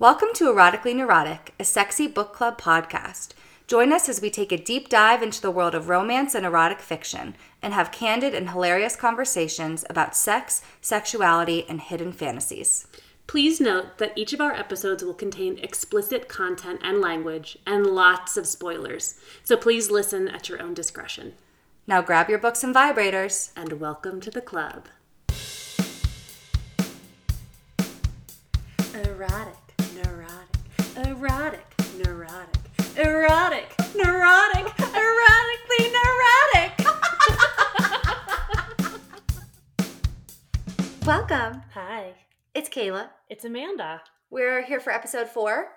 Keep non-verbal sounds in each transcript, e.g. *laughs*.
Welcome to Erotically Neurotic, a sexy book club podcast. Join us as we take a deep dive into the world of romance and erotic fiction and have candid and hilarious conversations about sex, sexuality, and hidden fantasies. Please note that each of our episodes will contain explicit content and language and lots of spoilers, so please listen at your own discretion. Now grab your books and vibrators. And welcome to the club. Erotic, neurotic, erotic, neurotic, erotic, neurotic, erotically neurotic. *laughs* Welcome. Hi, It's Kayla. it's Amanda. We're here for episode four.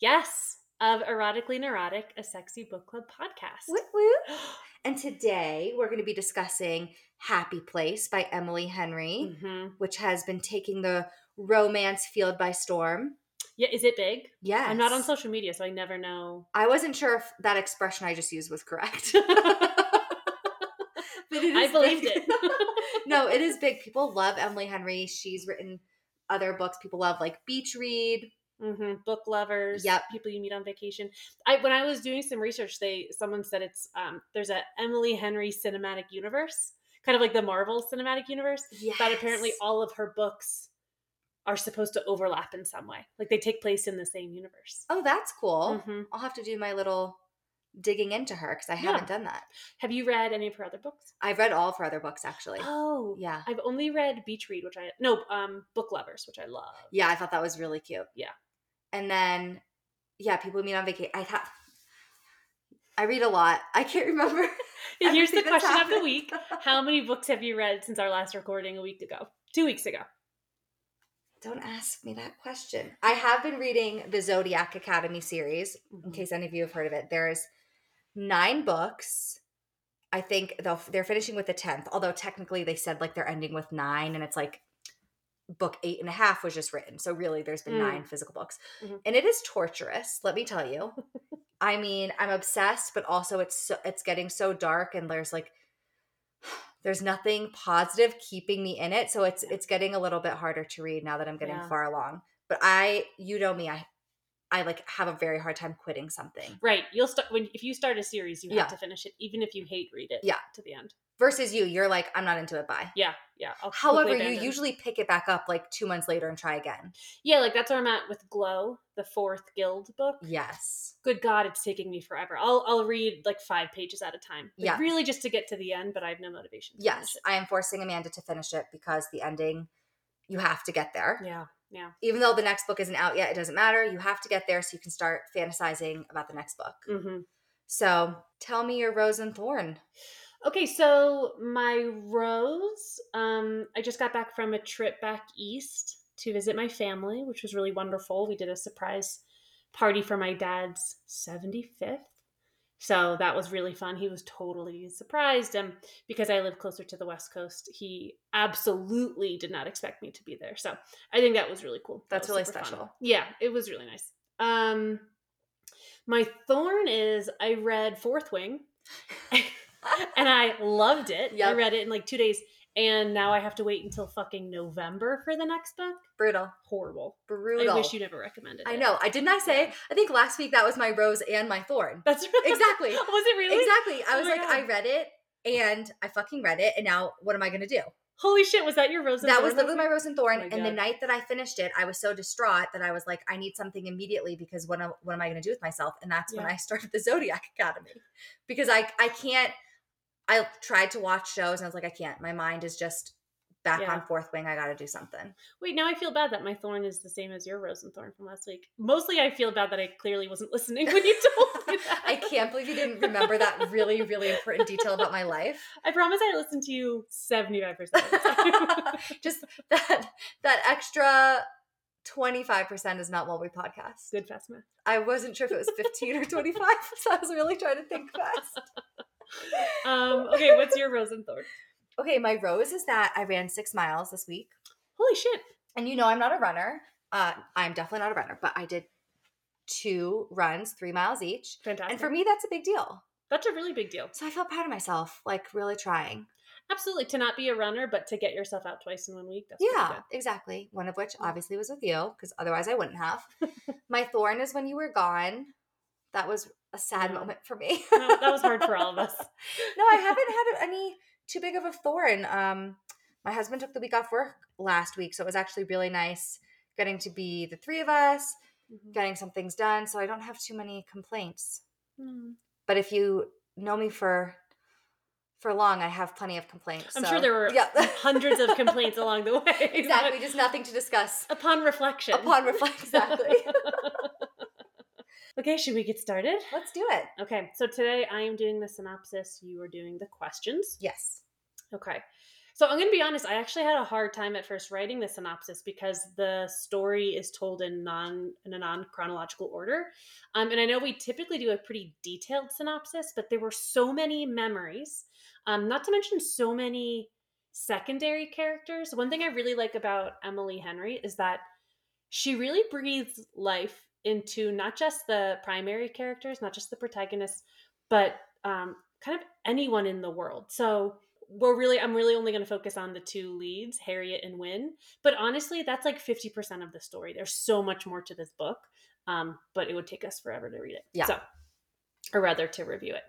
Yes, of Erotically Neurotic, a sexy book club podcast. Woo woo. *gasps* And today we're going to be discussing Happy Place by Emily Henry, hmm which has been taking the romance field by storm. Yeah, is it big? Yeah. I'm not on social media, so I never know. I wasn't sure if that expression I just used was correct. *laughs* But it I believed big. it. *laughs* no, it is big. People love Emily Henry. She's written other books. People love like Beach Read. hmm Book lovers, Yep. people you meet on vacation. I when I was doing some research, they someone said it's um there's a Emily Henry cinematic universe, kind of like the Marvel cinematic universe, Yes. but apparently all of her books are supposed to overlap in some way, like they take place in the same universe. Oh, that's cool. Mhm. I'll have to do my little digging into her because I haven't done that. Have you read any of her other books? I've read all of her other books actually. Oh, Yeah. I've only read Beach Read, which I no um Book Lovers, which I love. Yeah, I thought that was really cute. Yeah. And then, yeah, people meet on vacation. I have. I read a lot. *laughs* I can't remember. And *laughs* here's the question of the week: How many books have you read since our last recording a week ago? Two weeks ago. Don't ask me that question. I have been reading the Zodiac Academy series. In Mhm. case any of you have heard of it, there's nine books. I think they'll they're finishing with the tenth. Although technically they said like they're ending with nine, and it's like book eight and a half was just written. So really, there's been Mm. nine physical books, Mhm. and it is torturous. Let me tell you. *laughs* I mean, I'm obsessed, but also it's so, it's getting so dark, and there's like there's nothing positive keeping me in it. So it's it's getting a little bit harder to read now that I'm getting Yeah. far along. But I, you know me, I I like have a very hard time quitting something. Right. You'll start when if you start a series, you Yeah. have to finish it, even if you hate read it. Yeah. To the end. Versus you, you're like, I'm not into it. Bye. Yeah. Yeah. I'll However, you usually pick it back up like two months later and try again. Yeah, like that's where I'm at with Glow, the fourth Gild book. Yes. Good God, it's taking me forever. I'll I'll read like five pages at a time. Like, Yeah. Really, just to get to the end, but I have no motivation. Yes. I am forcing Amanda to finish it because the ending, you have to get there. Yeah. Yeah. Even though the next book isn't out yet, it doesn't matter. You have to get there so you can start fantasizing about the next book. hmm So tell me your rose and thorn. Okay, so my rose, um, I just got back from a trip back east to visit my family, which was really wonderful. We did a surprise party for my dad's 75th. So that was really fun. He was totally surprised. And because I live closer to the West Coast, he absolutely did not expect me to be there. So I think that was really cool. That That's really super fun. special. Yeah, it was really nice. Um, my thorn is I read Fourth Wing *laughs* *laughs* and I loved it. I read it in like two days, and now I have to wait until fucking November for the next book. Brutal. Horrible. Brutal. I wish you never recommended it. I know. I didn't I say? I think last week that was my rose and my thorn. That's Exactly. *laughs* Was it really? Exactly. I Oh was like, God. I read it and I fucking read it, and now what am I gonna do? Holy shit! Was that your rose? and that thorn was literally my rose and thorn. Oh and the night that I finished it, I was so distraught that I was like, I need something immediately because what am, what am I going to do with myself? And that's when I started the Zodiac Academy because I I can't. I tried to watch shows and I was like, I can't. My mind is just back Yeah. on Fourth Wing. I got to do something. Wait, now I feel bad that my thorn is the same as your rose and thorn from last week. Mostly, I feel bad that I clearly wasn't listening when you *laughs* told me *laughs* that. I can't believe you didn't remember that really really important detail about my life. *laughs* I promise I listened to you seventy five percent of the time. just that that extra. 25% is not while we podcast. Good fast math. I wasn't sure if it was 15 or 25, so I was really trying to think fast. *laughs* Um, okay, what's your rose and thorn? Okay, my rose is that I ran six miles this week. Holy shit! And you know, I'm not a runner. Uh, I'm definitely not a runner, but I did two runs, three miles each. Fantastic. And for me, that's a big deal. that's a really big deal. So I felt proud of myself, like really trying. Absolutely. To not be a runner, but to get yourself out twice in one week. That's yeah, exactly. One of which obviously was with you, because otherwise I wouldn't have. *laughs* My thorn is when you were gone. That was a sad moment for me. no, that was hard for all of us. *laughs* no, I haven't had any too big of a thorn. Um, my husband took the week off work last week, so it was actually really nice getting to be the three of us, mm-hmm. getting some things done. So I don't have too many complaints. Mm. But if you know me for for long, I have plenty of complaints. I'm so. sure there were yeah. *laughs* hundreds of complaints along the *laughs* way. Exactly, just nothing to discuss. Upon reflection. Upon reflection, exactly. Okay, should we get started? Let's do it. Okay, so today I am doing the synopsis. You are doing the questions. Yes. Okay. So I'm going to be honest, I actually had a hard time at first writing the synopsis because the story is told in non in a non-chronological order. Um, and I know we typically do a pretty detailed synopsis, but there were so many memories, um, not to mention so many secondary characters. One thing I really like about Emily Henry is that she really breathes life into not just the primary characters, not just the protagonists, but um, kind of anyone in the world. So we're really i'm really only going to focus on the two leads harriet and Wyn but honestly that's like 50% of the story. There's so much more to this book um, but it would take us forever to read it. Yeah. So or rather to review it.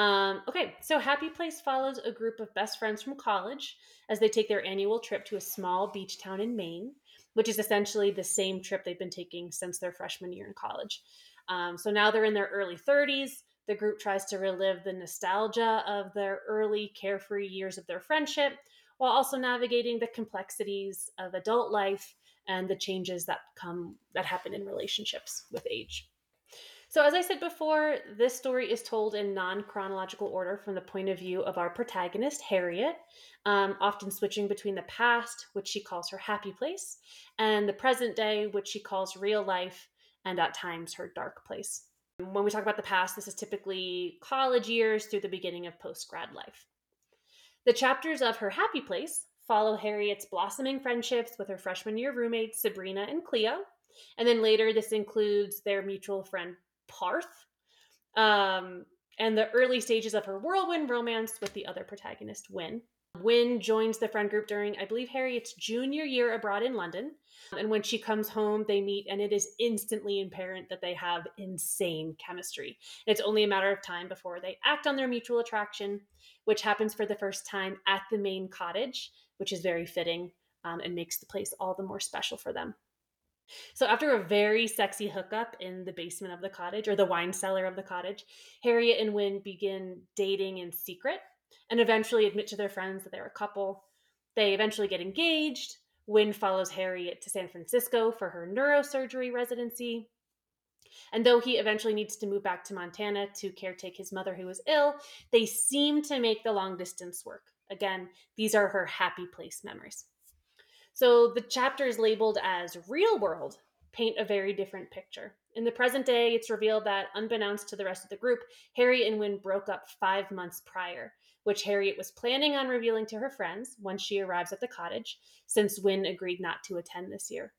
Um, okay so happy place follows a group of best friends from college as they take their annual trip to a small beach town in maine which is essentially the same trip they've been taking since their freshman year in college um, so now they're in their early 30s the group tries to relive the nostalgia of their early carefree years of their friendship while also navigating the complexities of adult life and the changes that come that happen in relationships with age. So, as I said before, this story is told in non chronological order from the point of view of our protagonist, Harriet, um, often switching between the past, which she calls her happy place, and the present day, which she calls real life, and at times her dark place. When we talk about the past, this is typically college years through the beginning of post grad life. The chapters of Her Happy Place follow Harriet's blossoming friendships with her freshman year roommates, Sabrina and Cleo. And then later, this includes their mutual friend, Parth, um, and the early stages of her whirlwind romance with the other protagonist, Wyn. Wyn joins the friend group during, I believe, Harriet's junior year abroad in London. And when she comes home, they meet, and it is instantly apparent that they have insane chemistry. It's only a matter of time before they act on their mutual attraction, which happens for the first time at the main cottage, which is very fitting um, and makes the place all the more special for them. So, after a very sexy hookup in the basement of the cottage or the wine cellar of the cottage, Harriet and Wyn begin dating in secret and eventually admit to their friends that they're a couple. They eventually get engaged. Wyn follows Harriet to San Francisco for her neurosurgery residency. And though he eventually needs to move back to Montana to caretake his mother who is ill, they seem to make the long distance work. Again, these are her happy place memories. So the chapters labeled as real world paint a very different picture. In the present day, it's revealed that, unbeknownst to the rest of the group, Harry and Wyn broke up five months prior, which Harriet was planning on revealing to her friends when she arrives at the cottage, since Wyn agreed not to attend this year.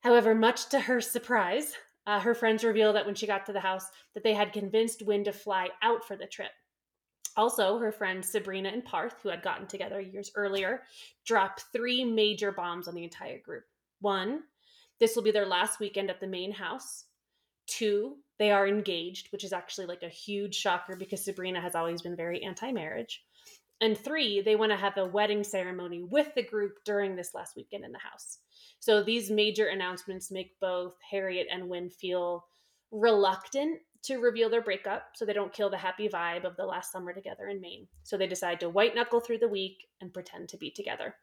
However, much to her surprise, uh, her friends reveal that when she got to the house, that they had convinced Wyn to fly out for the trip. Also, her friends Sabrina and Parth, who had gotten together years earlier, drop three major bombs on the entire group. One, this will be their last weekend at the main house. Two, they are engaged, which is actually like a huge shocker because Sabrina has always been very anti marriage. And three, they want to have a wedding ceremony with the group during this last weekend in the house. So these major announcements make both Harriet and Wyn feel reluctant to reveal their breakup so they don't kill the happy vibe of the last summer together in Maine. So they decide to white knuckle through the week and pretend to be together.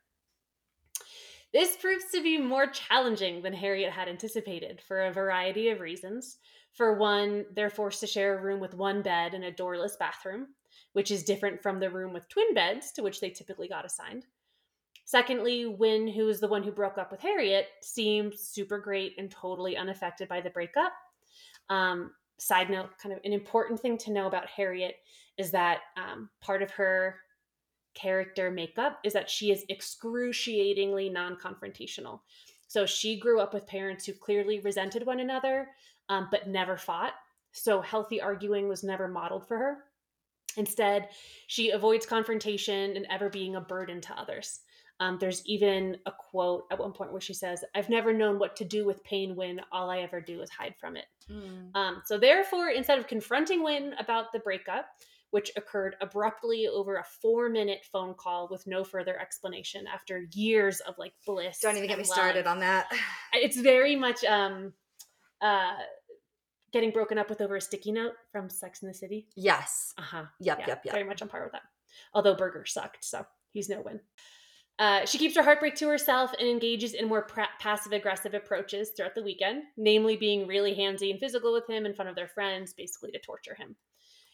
This proves to be more challenging than Harriet had anticipated for a variety of reasons. For one, they're forced to share a room with one bed and a doorless bathroom, which is different from the room with twin beds to which they typically got assigned. Secondly, Wyn, who is the one who broke up with Harriet, seemed super great and totally unaffected by the breakup. Um, side note, kind of an important thing to know about Harriet is that um, part of her character makeup is that she is excruciatingly non confrontational. So she grew up with parents who clearly resented one another, um, but never fought. So healthy arguing was never modeled for her. Instead, she avoids confrontation and ever being a burden to others. Um, there's even a quote at one point where she says, I've never known what to do with pain when all I ever do is hide from it. Mm. Um, so, therefore, instead of confronting Wyn about the breakup, which occurred abruptly over a four minute phone call with no further explanation after years of like bliss. Don't even get me love. started on that. It's very much um, uh, getting broken up with over a sticky note from Sex in the City. Yes. Uh huh. Yep, yeah, yep, yep. Very much on par with that. Although Berger sucked, so he's no Wyn. Uh, she keeps her heartbreak to herself and engages in more pra- passive aggressive approaches throughout the weekend, namely being really handsy and physical with him in front of their friends, basically to torture him.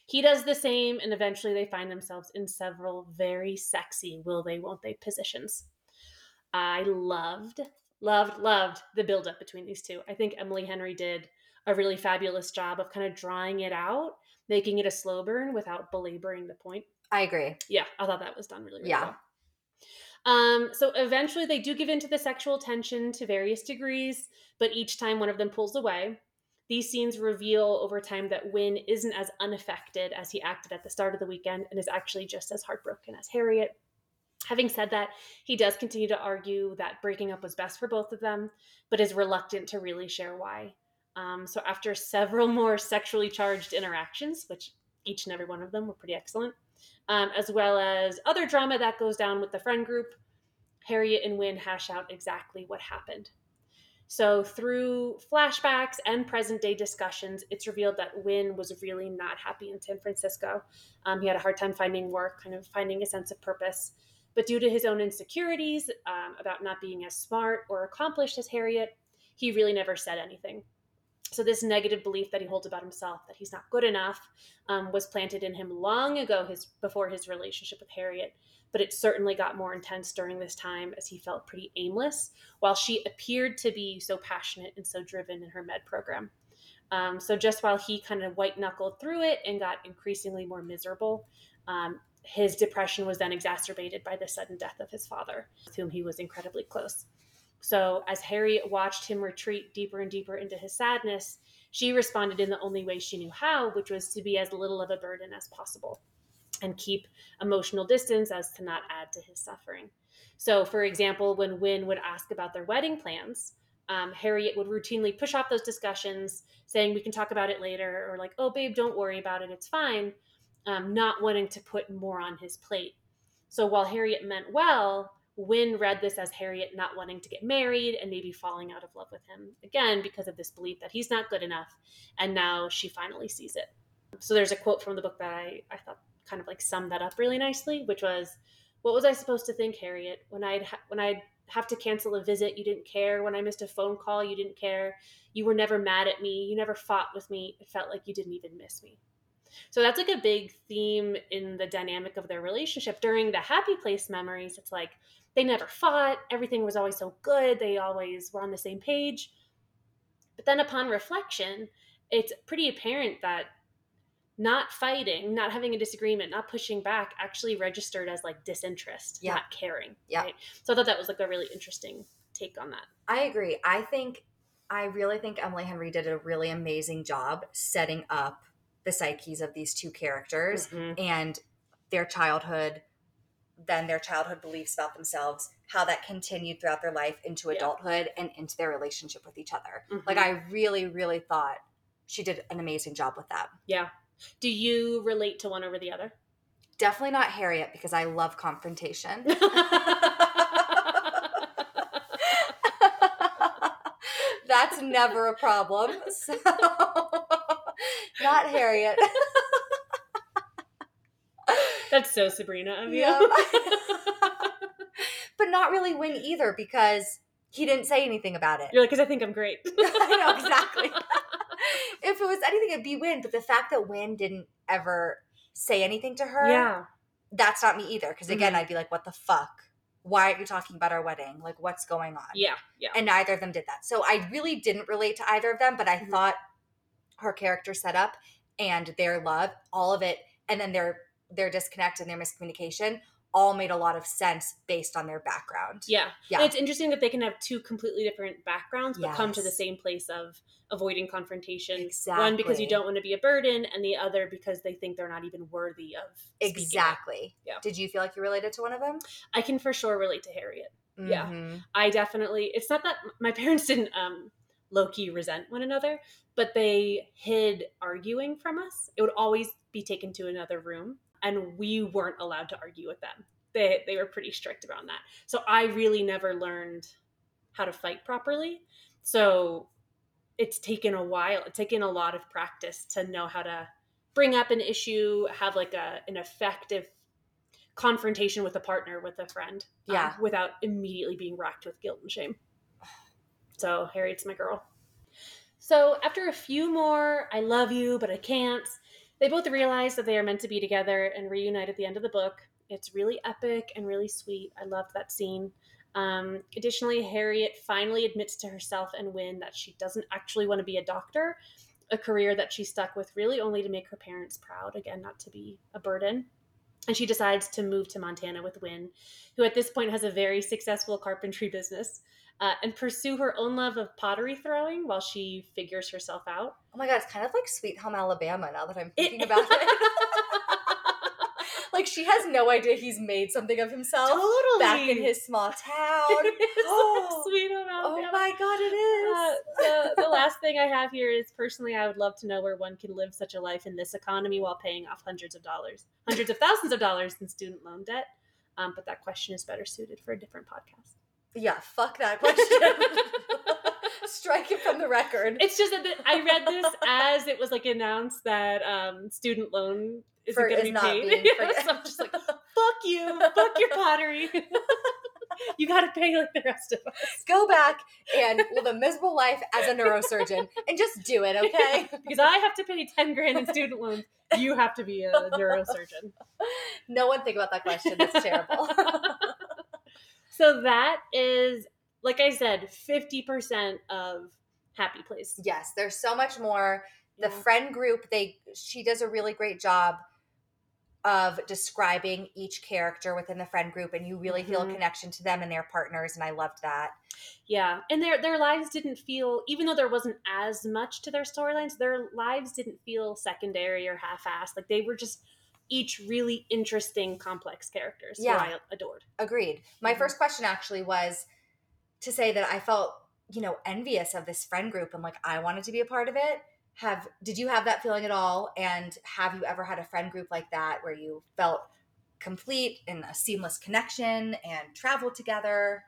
He does the same, and eventually they find themselves in several very sexy will they, won't they positions. I loved, loved, loved the buildup between these two. I think Emily Henry did a really fabulous job of kind of drawing it out, making it a slow burn without belaboring the point. I agree. Yeah, I thought that was done really, really yeah. well. Um, so eventually they do give in to the sexual tension to various degrees, but each time one of them pulls away. These scenes reveal over time that Wyn isn't as unaffected as he acted at the start of the weekend and is actually just as heartbroken as Harriet. Having said that, he does continue to argue that breaking up was best for both of them, but is reluctant to really share why. Um, so, after several *laughs* more sexually charged interactions, which each and every one of them were pretty excellent, um, as well as other drama that goes down with the friend group, Harriet and Wyn hash out exactly what happened. So, through flashbacks and present day discussions, it's revealed that Wyn was really not happy in San Francisco. Um, he had a hard time finding work, kind of finding a sense of purpose. But due to his own insecurities um, about not being as smart or accomplished as Harriet, he really never said anything. So, this negative belief that he holds about himself, that he's not good enough, um, was planted in him long ago, his, before his relationship with Harriet but it certainly got more intense during this time as he felt pretty aimless, while she appeared to be so passionate and so driven in her med program. Um, so just while he kind of white knuckled through it and got increasingly more miserable, um, his depression was then exacerbated by the sudden death of his father, with whom he was incredibly close. So as Harriet watched him retreat deeper and deeper into his sadness, she responded in the only way she knew how, which was to be as little of a burden as possible and keep emotional distance as to not add to his suffering. So, for example, when Wyn would ask about their wedding plans, um, Harriet would routinely push off those discussions, saying, We can talk about it later, or like, Oh, babe, don't worry about it, it's fine, um, not wanting to put more on his plate. So, while Harriet meant well, Wyn read this as Harriet not wanting to get married and maybe falling out of love with him again because of this belief that he's not good enough. And now she finally sees it. So, there's a quote from the book that I, I thought kind of like summed that up really nicely, which was, "What was I supposed to think, Harriet? When I'd ha- when I'd have to cancel a visit, you didn't care. When I missed a phone call, you didn't care. You were never mad at me. You never fought with me. It felt like you didn't even miss me." So that's like a big theme in the dynamic of their relationship. During the happy place memories, it's like they never fought. Everything was always so good. They always were on the same page. But then upon reflection, it's pretty apparent that not fighting, not having a disagreement, not pushing back actually registered as like disinterest, yeah. not caring. Yeah. Right? So I thought that was like a really interesting take on that. I agree. I think I really think Emily Henry did a really amazing job setting up the psyches of these two characters mm-hmm. and their childhood, then their childhood beliefs about themselves, how that continued throughout their life into adulthood yeah. and into their relationship with each other. Mm-hmm. Like I really, really thought she did an amazing job with that. Yeah. Do you relate to one over the other? Definitely not Harriet because I love confrontation. *laughs* *laughs* That's never a problem. So, *laughs* not Harriet. *laughs* That's so Sabrina of you. *laughs* but not really Wyn either because he didn't say anything about it. You're like, because I think I'm great. *laughs* I know, exactly if it was anything, it'd be Wyn. But the fact that Wyn didn't ever say anything to her, yeah, that's not me either. Because again, mm-hmm. I'd be like, "What the fuck? Why aren't you talking about our wedding? Like, what's going on?" Yeah, yeah. And neither of them did that. So I really didn't relate to either of them. But I mm-hmm. thought her character setup and their love, all of it, and then their their disconnect and their miscommunication all made a lot of sense based on their background. Yeah. Yeah. And it's interesting that they can have two completely different backgrounds but come to the same place of avoiding confrontation. Exactly. One because you don't want to be a burden and the other because they think they're not even worthy of speaking. Exactly. Yeah. Did you feel like you related to one of them? I can for sure relate to Harriet. Yeah. Mhm. I definitely it's not that my *laughs* parents didn't um low key resent one another, but they hid arguing from us. It would always be taken to another room and we weren't allowed to argue with them. They they were pretty strict around that. So I really never learned how to fight properly. So it's taken a while. It's taken a lot of practice to know how to bring up an issue, have like a an effective confrontation with a partner, with a friend, um, Yeah. without immediately being racked with guilt and shame. So Harriet's my girl. So after a few more, I love you, but I can't. They both realize that they are meant to be together and reunite at the end of the book. It's really epic and really sweet. I loved that scene. Um, additionally, Harriet finally admits to herself and Wyn that she doesn't actually want to be a doctor, a career that she stuck with really only to make her parents proud, again, not to be a burden. And she decides to move to Montana with Wyn, who at this point has a very successful carpentry business, uh, and pursue her own love of pottery throwing while she figures herself out. Oh my god, it's kind of like Sweet Home Alabama now that I'm thinking It- about it. *laughs* like she has no idea he's made something of himself totally. back in his small town. *laughs* It's Oh. sweet oh my god, it is. Uh, the, the last thing I have here is personally, I would love to know where one can live such a life in this economy while paying off hundreds of dollars, hundreds of thousands of dollars in student loan debt. Um, but that question is better suited for a different podcast. Yeah, fuck that question. *laughs* Strike it from the record. It's just that I read this as it was like announced that um, student loan isn't For- going to is be paid. *laughs* so I'm just like, fuck you, fuck your pottery. *laughs* you got to pay like the rest of us. Go back and live a miserable life as a neurosurgeon and just do it, okay? because I have to pay 10 grand in student loans. You have to be a neurosurgeon. No one think about that question. That's terrible. So that is, like I said, 50% of Happy Place. yes, there's so much more. The Yeah. friend group, they she does a really great job of describing each character within the friend group and you really feel a Mhm. connection to them and their partners and I loved that. Yeah, and their their lives didn't feel, even though there wasn't as much to their storylines, their lives didn't feel secondary or half-assed. Like they were just each really interesting, complex characters Yeah. who I adored. Agreed. My Mhm. first question actually was to say that I felt, you know, envious of this friend group and like I wanted to be a part of it. Have did you have that feeling at all? And have you ever had a friend group like that where you felt complete and a seamless connection and traveled together?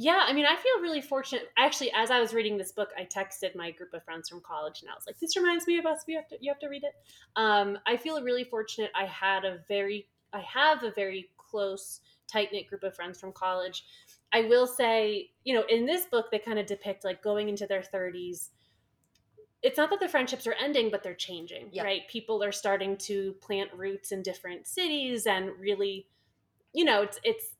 Yeah, I mean, I feel really fortunate. Actually, as I was reading this book, I texted my group of friends from college, and I was like, "This reminds me of us. We have to, you have to read it." Um, I feel really fortunate. I had a very, I have a very close, tight knit group of friends from college. I will say, you know, in this book, they kind of depict like going into their thirties. It's not that the friendships are ending, but they're changing, Yeah. right? People are starting to plant roots in different cities and really, you know, it's it's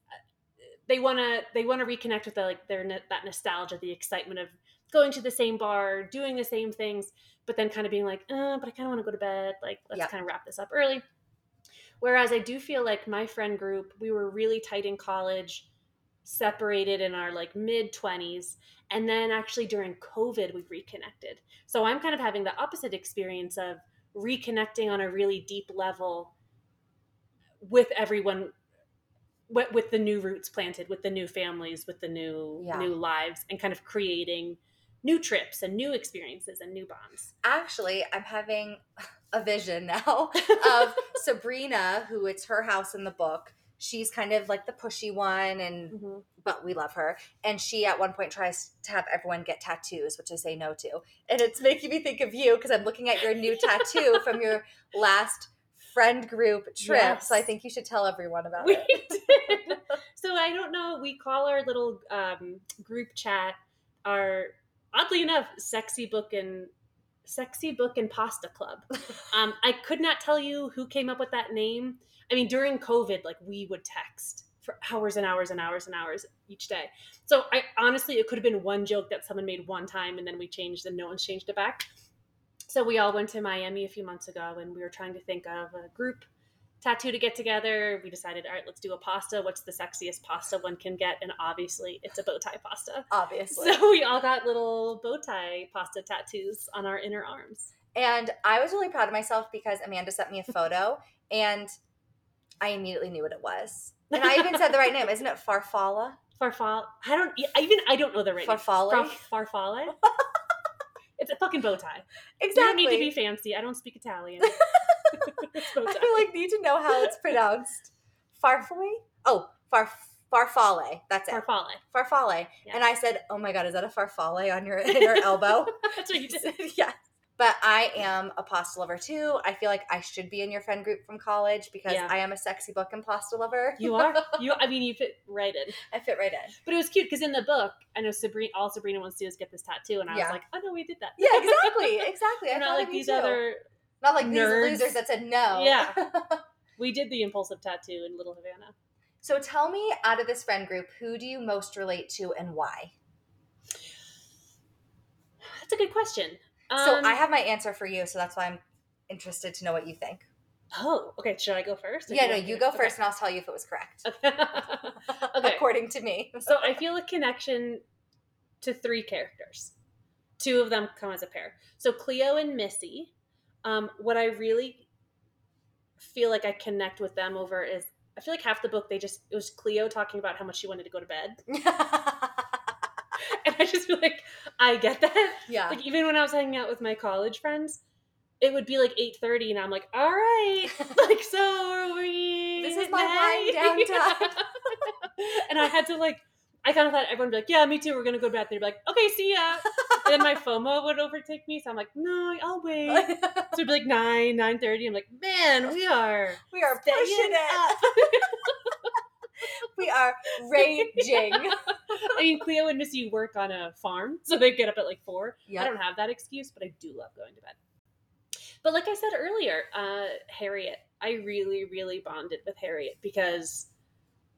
they want to they want to reconnect with the, like their that nostalgia, the excitement of going to the same bar, doing the same things, but then kind of being like, uh, but I kind of want to go to bed. Like, let's Yeah. kind of wrap this up early. Whereas I do feel like my friend group, we were really tight in college, separated in our like mid 20s, and then actually during COVID, we reconnected. So I'm kind of having the opposite experience of reconnecting on a really deep level with everyone with, with the new roots planted with the new families with the new Yeah. new lives and kind of creating new trips and new experiences and new bonds Actually, I'm having *laughs* a vision now *laughs* of Sabrina, who it's her house in the book. She's kind of like the pushy one and mm-hmm. but we love her. And she at one point tries to have everyone get tattoos, which I say no to. And it's making me think of you because I'm looking at your new tattoo from your *laughs* last friend group trip. Yes. So I think you should tell everyone about we it. *laughs* did *laughs* so i don't know we call our little um, group chat our oddly enough sexy book and sexy book and pasta club *laughs* um, i could not tell you who came up with that name i mean during covid like we would text for hours and hours and hours and hours each day so i honestly it could have been one joke that someone made one time and then we changed and no one's changed it back so we all went to miami a few months ago and we were trying to think of a group tattoo to get together. We decided, all right, let's do a pasta. What's the sexiest pasta one can get? And obviously, it's a bow tie pasta. Obviously. So we all got little bow tie pasta tattoos on our inner arms. And I was really proud of myself because Amanda sent me a photo and I immediately knew what it was. And I even said the right name. Isn't it Farfalla? Farfalla. I don't even I don't know the right name. Farfalle? Far, farfalle. *laughs* it's a fucking bow tie. Exactly. You don't need to be fancy. I don't speak Italian. *laughs* It's bow tie. I like need to know how it's pronounced. Farfalle? Oh, far farfalle. That's it. Farfalle. farfalle. Yeah. And I said, "Oh my god, is that a farfalle on your in your elbow?" *laughs* That's what you *laughs* did. yes. But I am a pasta lover too. I feel like I should be in your friend group from college because Yeah. I am a sexy book and pasta lover. You are. You. I mean, you fit right in. *laughs* I fit right in. But it was cute because in the book, I know Sabrina. All Sabrina wants to do is get this tattoo, and I Yeah. was like, oh no, we did that. Yeah, exactly, *laughs* exactly. I not like these too. other. not like nerds. these losers that said no. Yeah. *laughs* We did the impulsive tattoo in Little Havana. so tell me, out of this friend group, who do you most relate to and why? That's a good question. So Um, I have my answer for you, so that's why I'm interested to know what you think. Oh, okay. Should I go first? Yeah, no, you go okay. first, and I'll tell you if it was correct. Okay. *laughs* Okay. According to me. *laughs* so I feel a connection to three characters. Two of them come as a pair. So Cleo and Missy. Um, what I really feel like I connect with them over is I feel like half the book they just it was Cleo talking about how much she wanted to go to bed, *laughs* *laughs* I just feel like I get that. yeah. Like even when I was hanging out with my college friends, it would be like eight thirty, and I'm like, all right, *laughs* like so are we? This is my wind night?" down *laughs* time. and I had to like, I kind of thought everyone would be like, yeah, me too. We're gonna go to bed. They'd be like, okay, see ya. and then my FOMO would overtake me, so I'm like, no, I'll wait. So it'd be like nine, nine thirty. I'm like, man, we are we are pushing it. We are raging. *laughs* I mean, Cleo and Missy work on a farm, so they get up at like four. I don't have that excuse, but I do love going to bed. But like I said earlier, uh, Harriet, I really, really bonded with Harriet because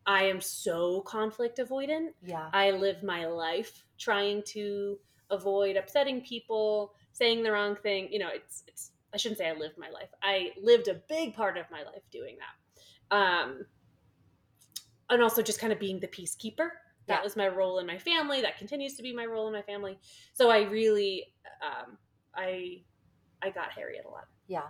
I am so conflict avoidant. Yeah. I live my life trying to avoid upsetting people, saying the wrong thing. You know, it's it's. I shouldn't say I lived my life. I lived a big part of my life doing that. Um, and also just kind of being the peacekeeper. That Yeah. was my role in my family. That continues to be my role in my family. So I really, um, I, I got Harriet a lot. Yeah.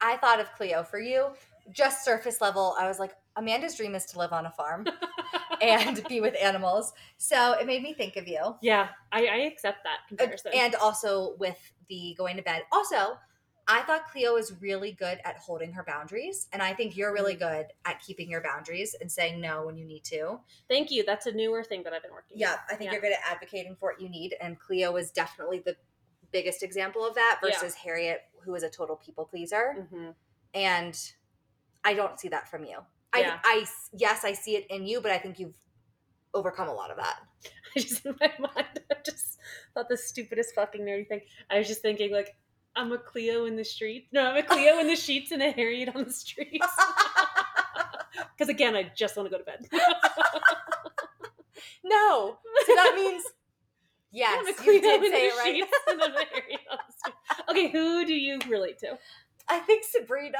I thought of Cleo for you. Just surface level, I was like, Amanda's dream is to live on a farm *laughs* and be with animals. So it made me think of you. yeah, I, I accept that comparison. And also with the going to bed. Also, I thought Cleo was really good at holding her boundaries. And I think you're Mm-hmm. really good at keeping your boundaries and saying no when you need to. Thank you. That's a newer thing that I've been working. Yeah, on. I think Yeah. you're good at advocating for what you need. And Cleo is definitely the biggest example of that Yeah. versus Harriet, who is a total people pleaser. hmm And I don't see that from you. Yeah. I, I, yes, I see it in you, but I think you've overcome a lot of that. *laughs* I just in my mind, I just thought the stupidest fucking nerdy thing. I was just thinking like, I'm a Cleo in the street. No, I'm a Cleo in the *laughs* sheets and a Harriet on the streets. *laughs* Because again, I just want to go to bed. *laughs* no. So that means, yes, I'm a you did in say the it right. sheets and a Harriet on the street. Okay, who do you relate to? I think Sabrina.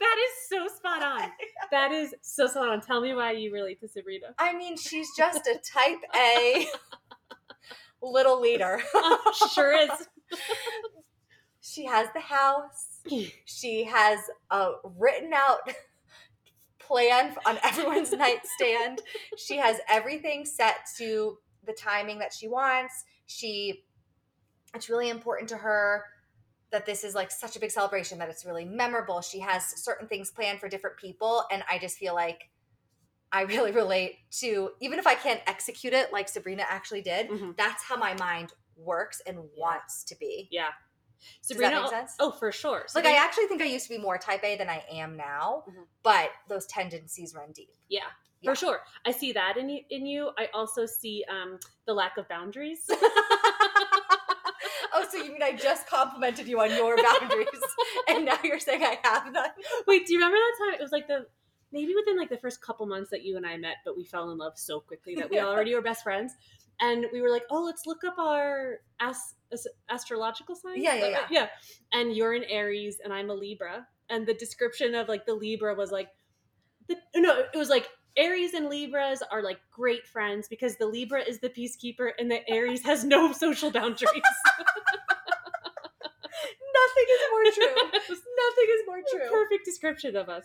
that is so spot on. That is so spot on. Tell me why you relate to Sabrina. I mean, she's just a type A little leader. Sure is. She has the house. She has a written out *laughs* plan on everyone's nightstand. She has everything set to the timing that she wants. She it's really important to her that this is like such a big celebration that it's really memorable. She has certain things planned for different people and I just feel like I really relate to even if I can't execute it like Sabrina actually did, Mhm. that's how my mind works and wants to be. Yeah. That Sabrina. make sense? Oh, for sure. Like I actually think I used to be more type A than I am now, Mhm. but those tendencies run deep. Yeah, Yeah. for sure. I see that in you. In you, I also see um, the lack of boundaries. *laughs* oh, so you mean I just complimented you on your boundaries, *laughs* and now you're saying I have none? Wait, do you remember that time? It was like the maybe within like the first couple months that you and I met, but we fell in love so quickly that we Yeah. *laughs* already were best friends. And we were like, "Oh, let's look up our as- as- astrological signs." Yeah, yeah, yeah. yeah. And you're an Aries, and I'm a Libra. and the description of like the Libra was like, the, no, it was like Aries and Libras are like great friends because the Libra is the peacekeeper and the Aries has no *laughs* social boundaries. *laughs* Nothing is more true. Nothing is more true. Perfect description of us.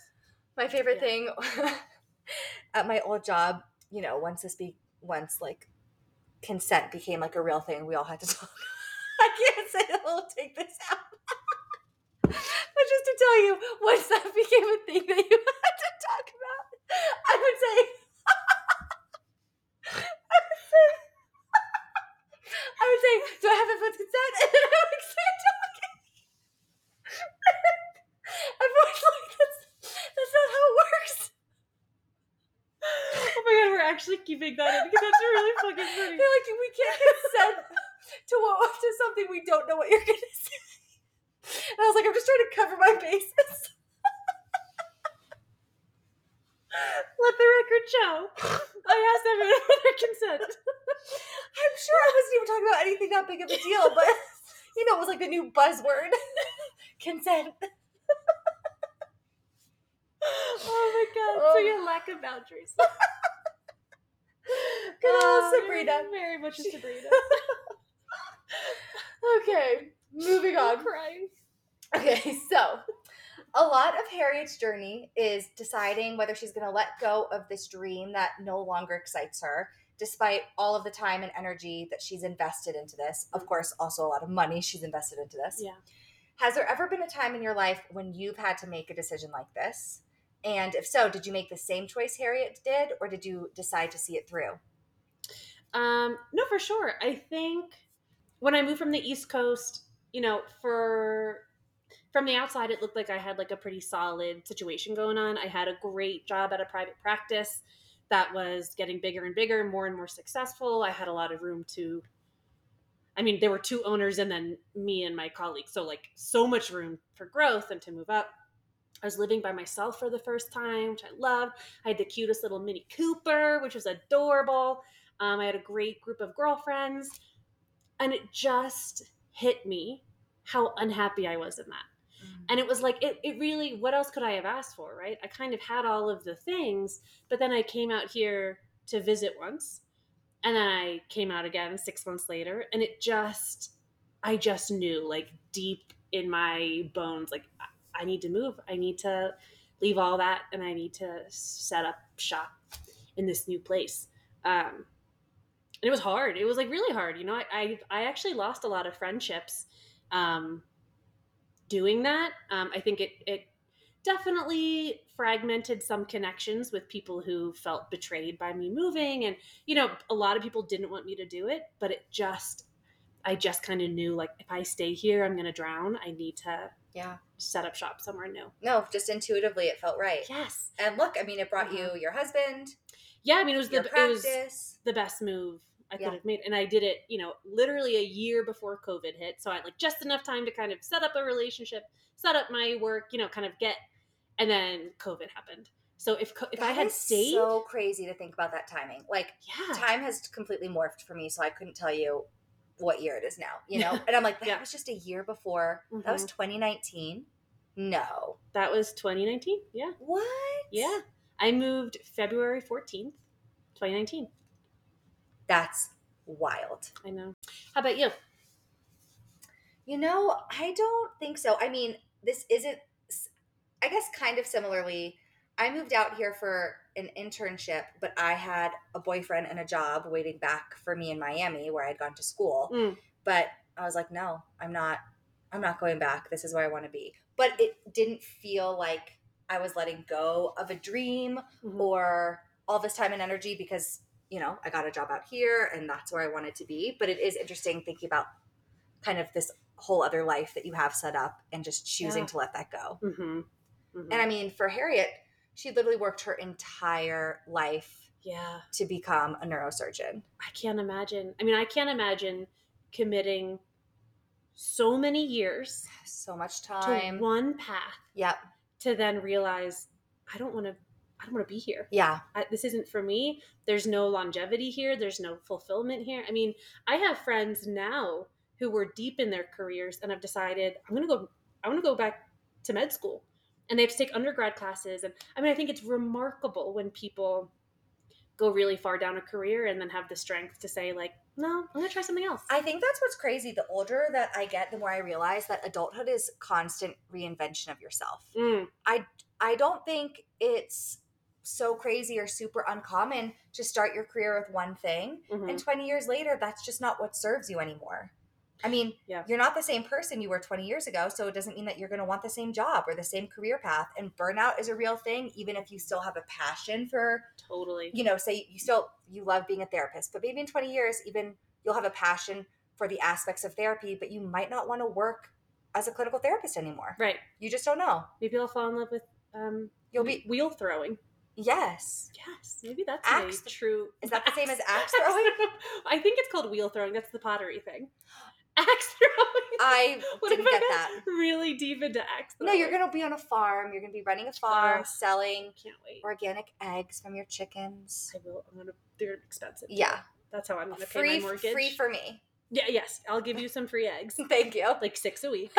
My favorite Yeah. thing *laughs* at my old job, you know, once this be once like consent became like a real thing, we all had to talk. *laughs* I can't say that we'll take this out. *laughs* but just to tell you, once that *laughs* became a thing that you had to talk about, I would say I would say I would say, do I have everyone's consent? And then I would start talking. Everyone's like, that's, that's not how it works. Oh my god, we're actually keeping that in because that's really fucking funny. They're like, we can't consent to what to something we don't know what you're gonna say. And I was like, I'm just trying to cover my bases. Let the record show. I asked everyone for their consent. I'm sure I wasn't even talking about anything that big of a deal, but you know, it was like the new buzzword. consent. Oh my god. Oh. So your lack of boundaries. Good old Oh, you're Sabrina. Very much a Sabrina. Okay, moving on. *laughs* Okay, so a lot of Harriet's journey is deciding whether she's going to let go of this dream that no longer excites her, despite all of the time and energy that she's invested into this. Of course, also a lot of money she's invested into this. Yeah. Has there ever been a time in your life when you've had to make a decision like this? And if so, did you make the same choice Harriet did, or did you decide to see it through? Um, no, for sure. I think when I moved from the East Coast, you know, for from the outside, it looked like I had like a pretty solid situation going on. I had a great job at a private practice that was getting bigger and bigger, more and more successful. I had a lot of room to. I mean, there were two owners and then me and my colleagues, so like so much room for growth and to move up. I was living by myself for the first time, which I loved. I had the cutest little Mini Cooper, which was adorable. Um, I had a great group of girlfriends, and it just hit me how unhappy I was in that. And it was like, it, it really, what else could I have asked for, right? I kind of had all of the things, but then I came out here to visit once, and then I came out again six months later, and it just, I just knew, like, deep in my bones, like, I- need to move. I need to leave all that, and I need to set up shop in this new place. Um, it was hard. It was like really hard. You know, I I, I actually lost a lot of friendships um, doing that. Um, I think it it definitely fragmented some connections with people who felt betrayed by me moving, and you know, a lot of people didn't want me to do it, but it just I just kind of knew like if I stay here, I'm gonna drown. I need to Yeah. set up shop somewhere new. No, just intuitively it felt right. Yes. And look, I mean, it brought Uh-huh. you your husband, Yeah, I mean it was the it was the best move I Yeah. could have made. And I did it, you know, literally a year before COVID hit. So I had like just enough time to kind of set up a relationship, set up my work, you know, kind of get, and then COVID happened. So if if I had stayed, so crazy to think about that timing. Like yeah, time has completely morphed for me, so I couldn't tell you what year it is now. You know, and I'm like, that Yeah. was just a year before. That was mm-hmm. 2019. No, that was 2019. Yeah, what? yeah. I moved February 14th, 2019. that's wild. I know. How about you? You know, I don't think so. I mean, this isn't. I guess kind of similarly. I moved out here for an internship, but I had a boyfriend and a job waiting back for me in Miami, where I'd gone to school. Mm. But I was like, no, I'm not. I'm not going back. This is where I want to be. But it didn't feel like I was letting go of a dream Mhm. or all this time and energy because you know I got a job out here and that's where I wanted to be. But it is interesting thinking about kind of this whole other life that you have set up and just choosing Yeah. to let that go. Mhm. Mhm. And I mean, for Harriet, she literally worked her entire life yeah. to become a neurosurgeon. I can't imagine. I mean, I can't imagine committing so many years So much time to one path Yep. to then realize I don't want to. I don't want to be here. Yeah. I, this isn't for me. There's no longevity here. There's no fulfillment here. I mean, I have friends now who were deep in their careers and have decided I'm going to go. I want to go back to med school. And they have to take undergrad classes. And I mean, I think it's remarkable when people go really far down a career and then have the strength to say like no i'm gonna try something else I think that's what's crazy. The older that I get, the more I realize that adulthood is constant reinvention of yourself. Mm, I don't think it's so crazy or super uncommon to start your career with one thing mhm. and 20 years later that's just not what serves you anymore. I mean, Yeah. you're not the same person you were 20 years ago, so it doesn't mean that you're going to want the same job or the same career path and burnout is a real thing even if you still have a passion for totally you know, say you still you love being a therapist, but maybe in 20 years even you'll have a passion for the aspects of therapy, but you might not want to work as a clinical therapist anymore. right You just don't know. maybe i'll fall in love with um You'll be wheel throwing yes. yes maybe that's Axe- true Is that the same as axe throwing? *laughs* i think it's called wheel throwing that's the pottery thing *laughs* axe throwing I *laughs* What didn't I get got that. really deep into axe No, you're going to be on a farm. You're going to be running a farm, Ugh. selling can't wait organic eggs from your chickens. i will i'm gonna they're expensive Yeah. that's how i'm gonna pay my mortgage free for me. yeah yes i'll give you some free eggs *laughs* Thank you. like six a week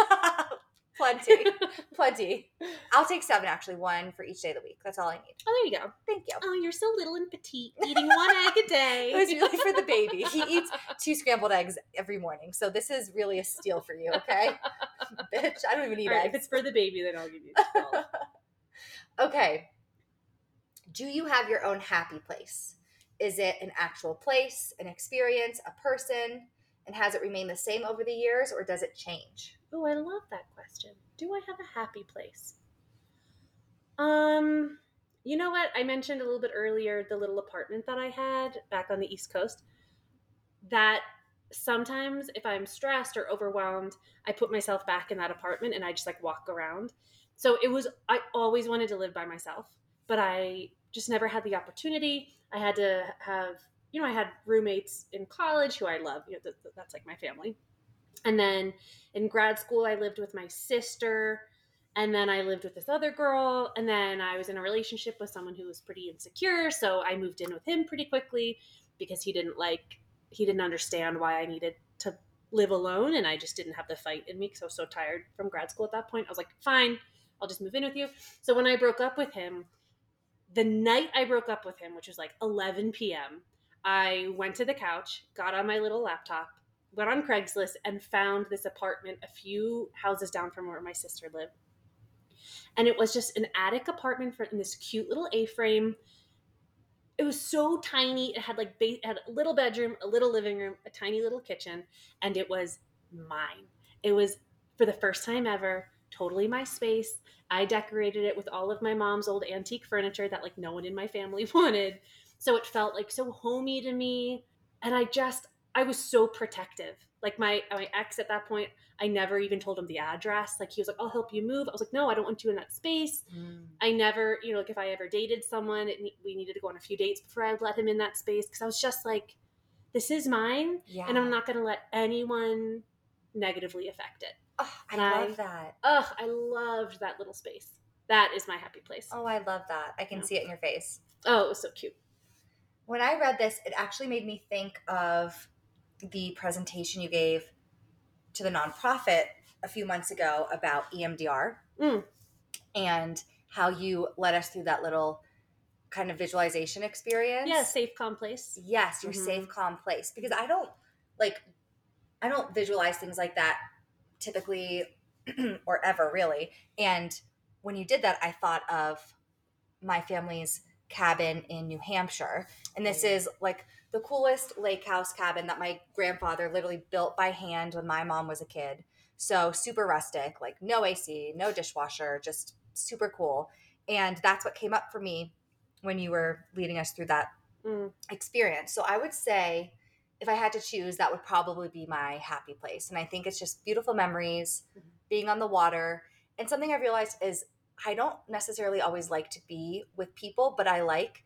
Plenty. Plenty. I'll take seven actually, one for each day of the week. That's all I need. Oh, there you go. Thank you. Oh, you're so little and petite, eating one egg a day. *laughs* It was really for the baby. He eats two scrambled eggs every morning. So this is really a steal for you, okay? *laughs* Bitch, I don't even eat All right, if eggs. it's for the baby, then I'll give you 12. *laughs* Okay. Do you have your own happy place? Is it an actual place, an experience, a person? And has it remained the same over the years or does it change? Oh, I love that question. Do I have a happy place? Um, you know what? I mentioned a little bit earlier the little apartment that I had back on the East Coast. That sometimes if I'm stressed or overwhelmed, I put myself back in that apartment and I just like walk around. So it was I always wanted to live by myself, but I just never had the opportunity. I had to have, you know, I had roommates in college who I love. You know, th- th- that's like my family. And then in grad school, I lived with my sister. And then I lived with this other girl. And then I was in a relationship with someone who was pretty insecure. So I moved in with him pretty quickly because he didn't like, he didn't understand why I needed to live alone. And I just didn't have the fight in me because I was so tired from grad school at that point. I was like, fine, I'll just move in with you. So when I broke up with him, the night I broke up with him, which was like 11 p.m., I went to the couch, got on my little laptop, went on Craigslist, and found this apartment a few houses down from where my sister lived. And it was just an attic apartment for, in this cute little A frame. It was so tiny. It had like ba- had a little bedroom, a little living room, a tiny little kitchen, and it was mine. It was for the first time ever, totally my space. I decorated it with all of my mom's old antique furniture that like no one in my family *laughs* wanted. So it felt like so homey to me. And I just I was so protective. Like my my ex at that point, I never even told him the address. Like he was like, "I'll help you move." I was like, "No, I don't want you in that space." Mm. I never, you know, like if I ever dated someone, it, we needed to go on a few dates before I would let him in that space because I was just like, "This is mine, Yeah. and I'm not going to let anyone negatively affect it." Oh, I I- love that. Ugh, I loved that little space. That is my happy place. Oh, I love that. I can see it in your face. Oh, it was so cute. When I read this, it actually made me think of the presentation you gave to the nonprofit a few months ago about EMDR Mm. and how you led us through that little kind of visualization experience. Yeah, safe, calm place. Yes, your Mhm. safe, calm place. Because I don't like, I don't visualize things like that typically *clears throat* or ever really. And when you did that, I thought of my family's cabin in New Hampshire. And this Mm. is like the coolest lake house cabin that my grandfather literally built by hand when my mom was a kid. So super rustic, like no AC, no dishwasher, just super cool. And that's what came up for me when you were leading us through that Mm. experience. So I would say if I had to choose, that would probably be my happy place. And I think it's just beautiful memories, Mhm. being on the water. And something I've realized is I don't necessarily always like to be with people, but I like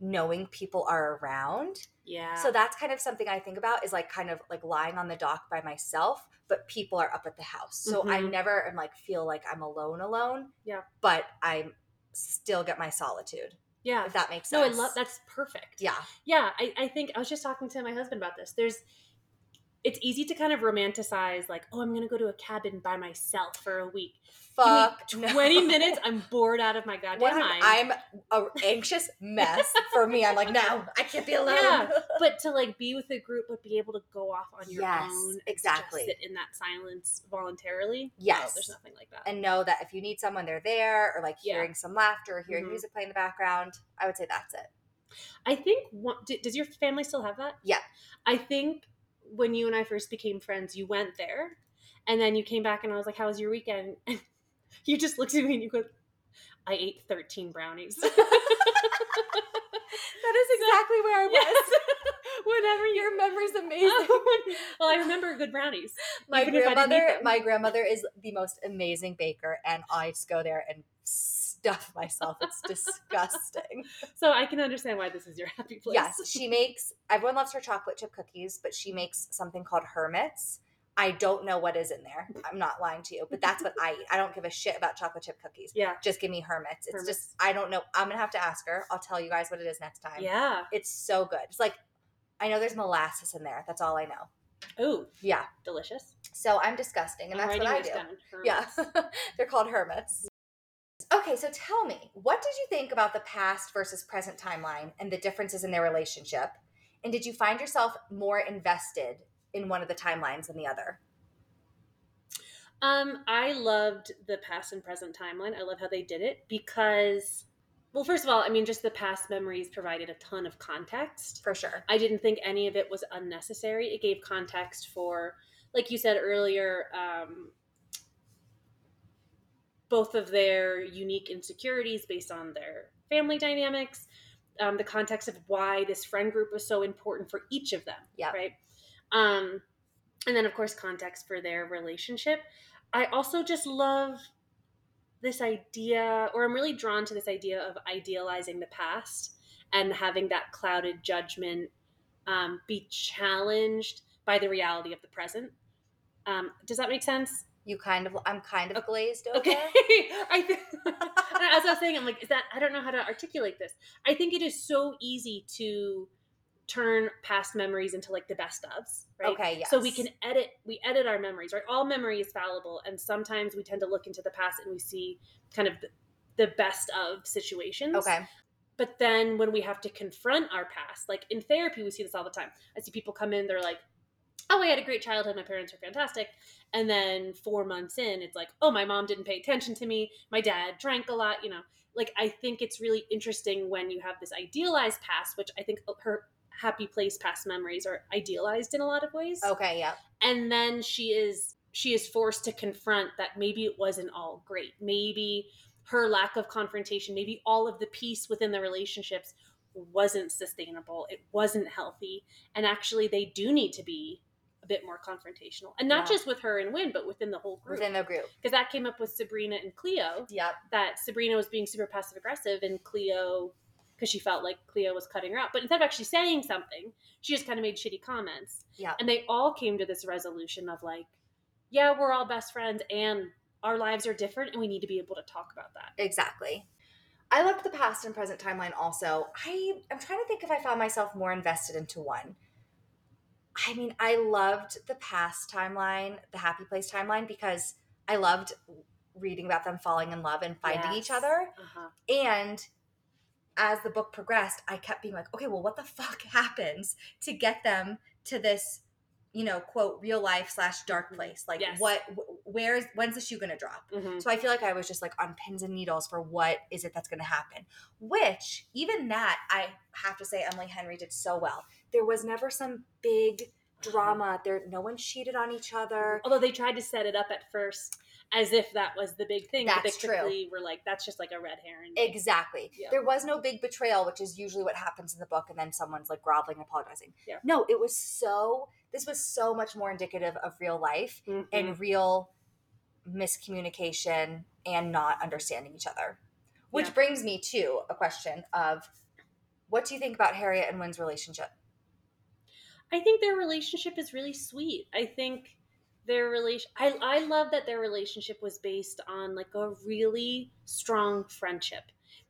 knowing people are around. Yeah. So that's kind of something I think about is like kind of like lying on the dock by myself, but people are up at the house. So I Mhm. never am like feel like I'm alone alone. Yeah. But I still get my solitude. yeah. If that makes sense. No, I love that's perfect. Yeah. Yeah, I, I think I was just talking to my husband about this. There's it's easy to kind of romanticize like, oh, I'm gonna go to a cabin by myself for a week. Fuck. Give me no. 20 *laughs* minutes, I'm *laughs* bored out of my goddamn What mind. I'm an anxious mess for me. I'm like, no, I can't be alone. Yeah. *laughs* but to like be with a group but be able to go off on your Yes, own exactly. just sit in that silence voluntarily no, Yes. there's nothing like that and know that if you need someone, they're there, or like Yeah. hearing some laughter or hearing Mhm. music playing in the background. I would say that's it. i think d- does your family still have that Yeah. i think when you and i first became friends you went there and then you came back and i was like how was your weekend? *laughs* And you just looked at me and you go i ate 13 brownies. *laughs* *laughs* That is exactly where I was. whenever you Your memory's amazing. Oh, well i remember good brownies my even if I didn't eat grandmother, my grandmother is the most amazing baker, and I just go there and stuff myself. It's disgusting. *laughs* so i can understand why this is your happy place yes, *laughs* she makes. Everyone loves her chocolate chip cookies, but she makes something called hermits. I don't know what is in there. I'm not lying to you, but that's what I eat. I don't give a shit about chocolate chip cookies. yeah Just give me hermits. It's Hermits. just I don't know. I'm gonna have to ask her. I'll tell you guys what it is next time. yeah It's so good. It's like I know there's molasses in there. That's all I know. oh Yeah. delicious So I'm disgusting, and I'm that's what I do. Yeah. *laughs* They're called hermits. Okay, so tell me, what did you think about the past versus present timeline and the differences in their relationship? And did you find yourself more invested in one of the timelines than the other? Um, I loved the past and present timeline. I love how they did it because, well, first of all, I mean, just the past memories provided a ton of context. For sure. I didn't think any of it was unnecessary. It gave context for, like you said earlier, um, both of their unique insecurities based on their family dynamics, um, the context of why this friend group was so important for each of them. Yep. Right. Um, and then, of course, context for their relationship. I also just love this idea, or I'm really drawn to this idea of idealizing the past and having that clouded judgment um, be challenged by the reality of the present. Um, does that make sense? You kind of, I'm kind of glazed *laughs* over. Okay. *laughs* I th- *laughs* as I was saying, I'm like, is that I don't know how to articulate this. I think it is so easy to turn past memories into like the best ofs, right? Okay, yes. So we can edit we edit our memories, right? All memory is fallible, and sometimes we tend to look into the past and we see kind of the, the best of situations. Okay. But then when we have to confront our past, like in therapy, we see this all the time. I see people come in, they're like, oh, I had a great childhood. My parents were fantastic. And then four months in, it's like, oh, my mom didn't pay attention to me. My dad drank a lot. You know, like I think it's really interesting when you have this idealized past, which I think her happy place past memories are idealized in a lot of ways. Okay, yeah. And then she is she is forced to confront that maybe it wasn't all great. Maybe her lack of confrontation, maybe all of the peace within the relationships wasn't sustainable. It wasn't healthy. And actually they do need to be bit more confrontational. And not Yeah. just with her and Wyn, but within the whole group. Within the group. Because that came up with Sabrina and Cleo Yep. that Sabrina was being super passive aggressive and Cleo because she felt like Cleo was cutting her out. But instead of actually saying something, she just kind of made shitty comments. Yeah. And they all came to this resolution of like, yeah, we're all best friends and our lives are different and we need to be able to talk about that. Exactly. I loved the past and present timeline also. I I'm trying to think if I found myself more invested into one. I mean, I loved the past timeline, the happy place timeline because I loved reading about them falling in love and finding each other. Uh-huh. And as the book progressed, I kept being like, okay, well, what the *laughs* fuck happens to get them to this, you know, quote, real life slash dark place? Like, Yes. what, wh- where's, when's the shoe gonna drop? Mhm. So I feel like I was just like on pins and needles for what is it that's to happen. Which even that I have to say Emily Henry did so well. There was never some big drama. There no one cheated on each other. Although they tried to set it up at first as if that was the big thing, but That's true. quickly were like, that's just like a red herring. Exactly. There was no big betrayal, which is usually what happens in the book, and then someone's like groveling and apologizing. Yeah. No, it was so. This was so much more indicative of real life Mhm. and real miscommunication and not understanding each other. Which Yeah. brings me to a question of what do you think about Harriet and Wyn's relationship? I think their relationship is really sweet. I think their relation I I love that their relationship was based on like a really strong friendship.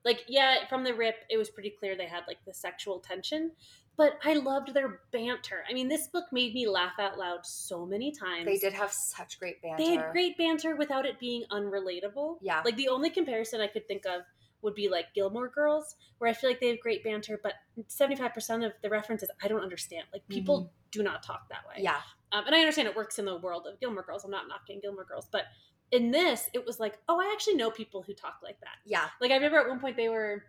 Like yeah, from the rip it was pretty clear they had like the sexual tension, but I loved their banter. I mean, this book made me laugh out loud so many times. They did have such great banter. They had great banter without it being unrelatable. Yeah. Like the only comparison I could think of would be like Gilmore Girls, where I feel like they have great banter, but 75% of the references I don't understand. Like people do not talk that way. Mm-hmm. Yeah. Um, and I understand it works in the world of Gilmore Girls. I'm not knocking Gilmore Girls, but in this, it was like, oh, I actually know people who talk like that. Yeah. Like I remember at one point they were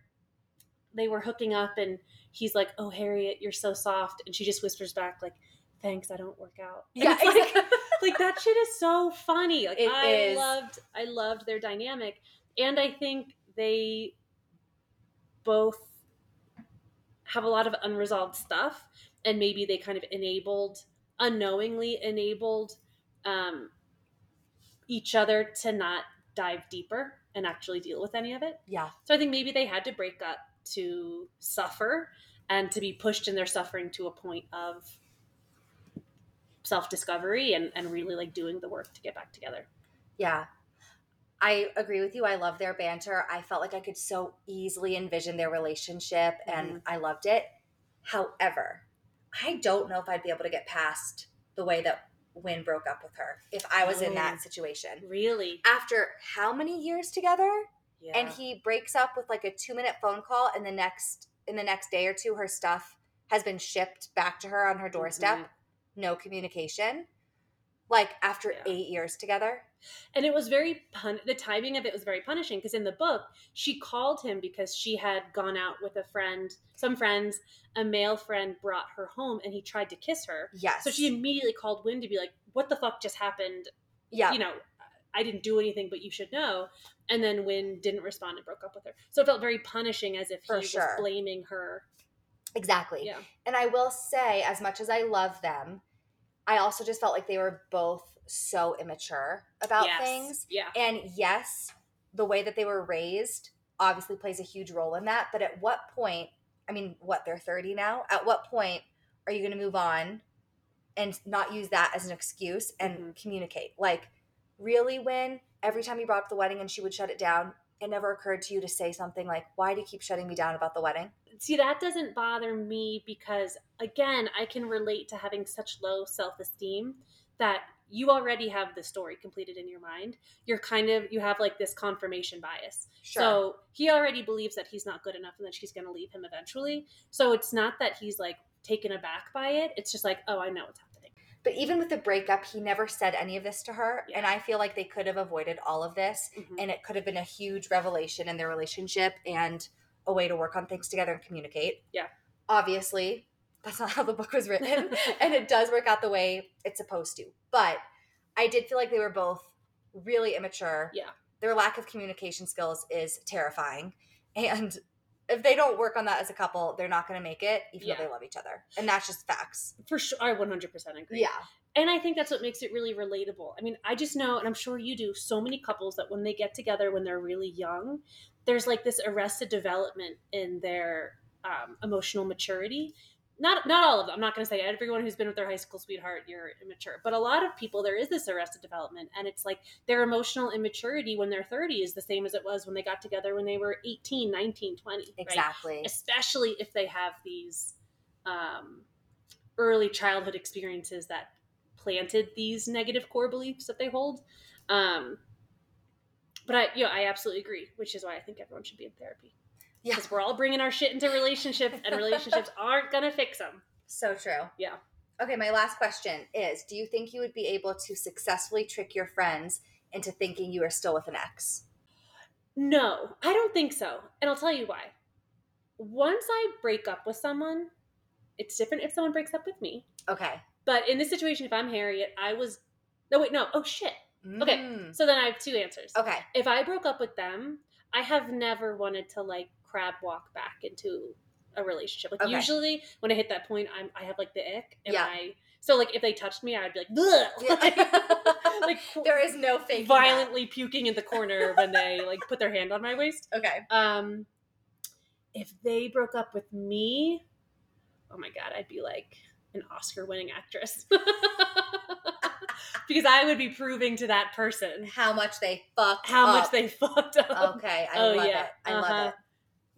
they were hooking up and he's like, "Oh, Harriet, you're so soft," and she just whispers back like, "Thanks, I don't work out." And Yeah. it's like, *laughs* like that shit is so funny. Like It I is. loved I loved their dynamic, and I think they both have a lot of unresolved stuff, and maybe they kind of enabled unknowingly enabled um, each other to not dive deeper and actually deal with any of it. yeah. So I think maybe they had to break up to suffer and to be pushed in their suffering to a point of self discovery and, and really like doing the work to get back together. Yeah. I agree with you. I love their banter. I felt like I could so easily envision their relationship and I loved it. However, I don't know if I'd be able to get past the way that Wyn broke up with her if I was in Oh. that situation. Really? After how many years together? Yeah. And he breaks up with like a 2-minute phone call and the next in the next day or two her stuff has been shipped back to her on her doorstep. Mhm. No communication. Like after Yeah. 8 years together. And it was very pun. The timing of it was very punishing because in the book she called him because she had gone out with a friend, some friends. A male friend brought her home and he tried to kiss her. Yes. So she immediately called Wyn to be like, "What the fuck just happened? yeah. you know, I didn't do anything, but you should know. And then Wyn didn't respond and broke up with her. So it felt very punishing as if For he sure. was blaming her. Exactly. Yeah. And I will say, as much as I love them, I also just felt like they were both so immature about yes. things. Yeah. And yes, the way that they were raised obviously plays a huge role in that. But at what point, I mean, what, they're 30 now? At what point are you going to move on and not use that as an excuse and Mhm. communicate? Like, really, when every time you brought up the wedding and she would shut it down, it never occurred to you to say something like, why do you keep shutting me down about the wedding? See, that doesn't bother me because, again, I can relate to having such low self esteem that you already have the story completed in your mind. You're kind of, you have like this confirmation bias. Sure. So he already believes that he's not good enough and that she's going to leave him eventually. So it's not that he's like taken aback by it. It's just like, oh, I know what's happening. But even with the breakup, he never said any of this to her. Yeah. And I feel like they could have avoided all of this. Mhm. And it could have been a huge revelation in their relationship and a way to work on things together and communicate. Yeah. Obviously, that's not how the book was written. *laughs* and it does work out the way it's supposed to. But I did feel like they were both really immature. Yeah. Their lack of communication skills is terrifying. And if they don't work on that as a couple, they're not going to make it, even Yeah. though they love each other. And that's just facts. For sure, I 100% agree. Yeah. And I think that's what makes it really relatable. I mean, I just know, and I'm sure you do, so many couples that when they get together when they're really young, there's like this arrested development in their um, emotional maturity. Not not all of them. I'm not going to say everyone who's been with their high school sweetheart you're immature, but a lot of people there is this arrested development, and it's like their emotional immaturity when they're 30 is the same as it was when they got together when they were 18, 19, 20. right? Exactly. especially if they have these um, early childhood experiences that planted these negative core beliefs that they hold. Um, but I, you know, I absolutely agree, which is why I think everyone should be in therapy. Yeah. Because we're all bringing our shit into relationships, and relationships *laughs* aren't gonna fix them. So true. Yeah. Okay, my last question is Do you think you would be able to successfully trick your friends into thinking you are still with an ex? No, I don't think so, and I'll tell you why. Once I break up with someone, it's different if someone breaks up with me. Okay. But in this situation, if I'm Harriet, I was. No, wait, no. Oh, shit. Okay. Mm. So then I have two answers. Okay. If I broke up with them, I have never wanted to like crab walk back into a relationship. Like Okay. usually when I hit that point, I'm I have like the ick. And Yeah. I so like if they touched me, I'd be like, Bleh! *laughs* like, like *laughs* there is no fake violently puking in the corner when they like put their hand on my waist. Okay. Um, if they broke up with me, oh my god, I'd be like an Oscar-winning actress. *laughs* because I would be proving to that person How much they fucked how up. much they fucked up. Okay. I Oh, love yeah. it. I Uh-huh. love it.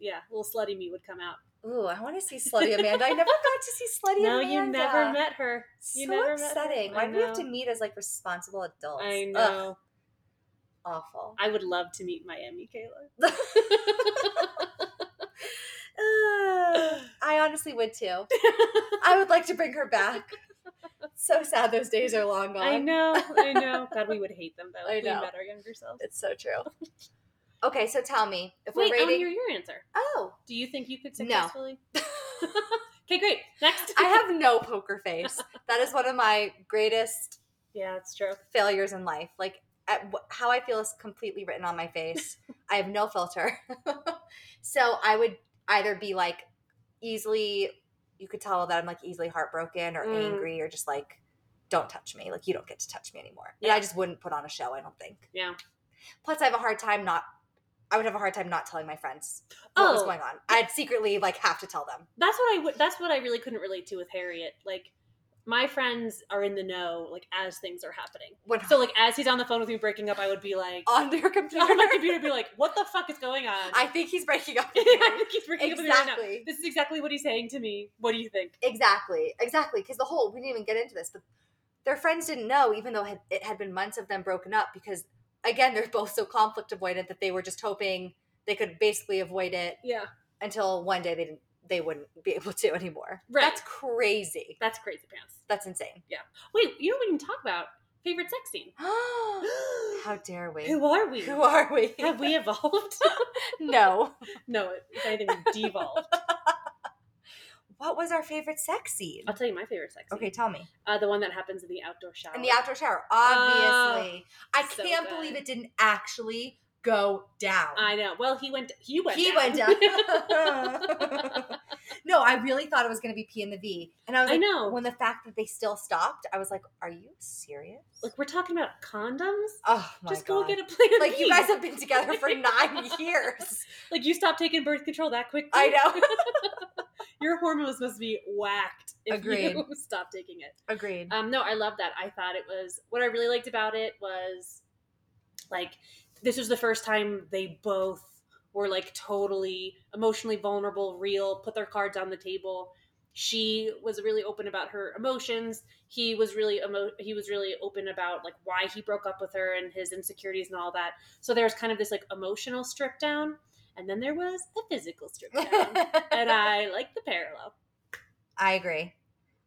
Yeah, little slutty me would come out. Ooh, I want to see Slutty Amanda. I never got to see *laughs* Slutty no, Amanda. you never met her. You so never met her. upsetting. Why do we have to meet as like responsible adults? I Ugh, know. awful. I would love to meet Miami Kayla. Uh, *laughs* *laughs* I honestly would too. I would like to bring her back. So sad those days are long gone. I know, I know. God, we would hate them though I if we know. met our younger selves. It's so true. Okay, so tell me if Wait, we're I want to rating. hear your answer. oh, Do you think you could No. successfully? *laughs* okay, great. Next. I have no poker face. *laughs* That is one of my greatest Yeah, it's true. failures in life. Like at, how I feel is completely written on my face. *laughs* I have no filter. so I would either be like easily, you could tell that I'm like easily heartbroken or Mm. angry or just like, don't touch me. Like you don't get to touch me anymore. And Yeah. I just wouldn't put on a show. I don't think. Yeah. Plus, I have a hard time not. I would have a hard time not telling my friends what was Oh. going on. I'd secretly like have to tell them. That's what I would. That's what I really couldn't relate to with Harriet. Like, my friends are in the know, like as things are happening. When So, like, as he's on the phone with me breaking up, I would be like, on their *laughs* computer, on my computer, would be like, "What the fuck is going on?" I think he's breaking up. *laughs* I think he's breaking up with me right now. exactly. This is exactly what he's saying to me. What do you think? Exactly, exactly. Because the whole we didn't even get into this, but their friends didn't know, even though it had been months of them broken up. Because again, they're both so conflict avoidant that they were just hoping they could basically avoid it Yeah, until one day they didn't, they wouldn't be able to *laughs* anymore. Right. That's crazy. that's crazy pants. That's insane. Yeah. Wait, you know what we didn't talk about? Favorite sex scene. *gasps* How dare we? Who are we? Who are we? Have we *laughs* evolved? no. *laughs* no, if anything, devolved. What was our favorite sex scene? I'll tell you my favorite sex scene. Okay, tell me. Uh, the one that happens in the outdoor shower. In the outdoor shower, obviously. I so can't good. believe it didn't actually go down. I know. Well, he went. He went. he down. went down. *laughs* *laughs* no, I really thought it was going to be P and the V, and I was I like, know. when the fact that they still stopped, I was like, "Are you serious?" like we're talking about condoms. oh my Just god! go get a plan. like you guys have been together for *laughs* nine years. like you stopped taking birth control that quickly. I know. Your hormones must be whacked if Agreed. *laughs* you stop taking it. Agreed. Um, no, I love that. I thought it was what I really liked about it was like this was the first time they both were like totally emotionally vulnerable, real, put their cards on the table. She was really open about her emotions. He was really emo- he was really open about like why he broke up with her and his insecurities and all that. So there's kind of this like emotional strip down, and then there was a physical strip *laughs* down. and I like the parallel. I agree.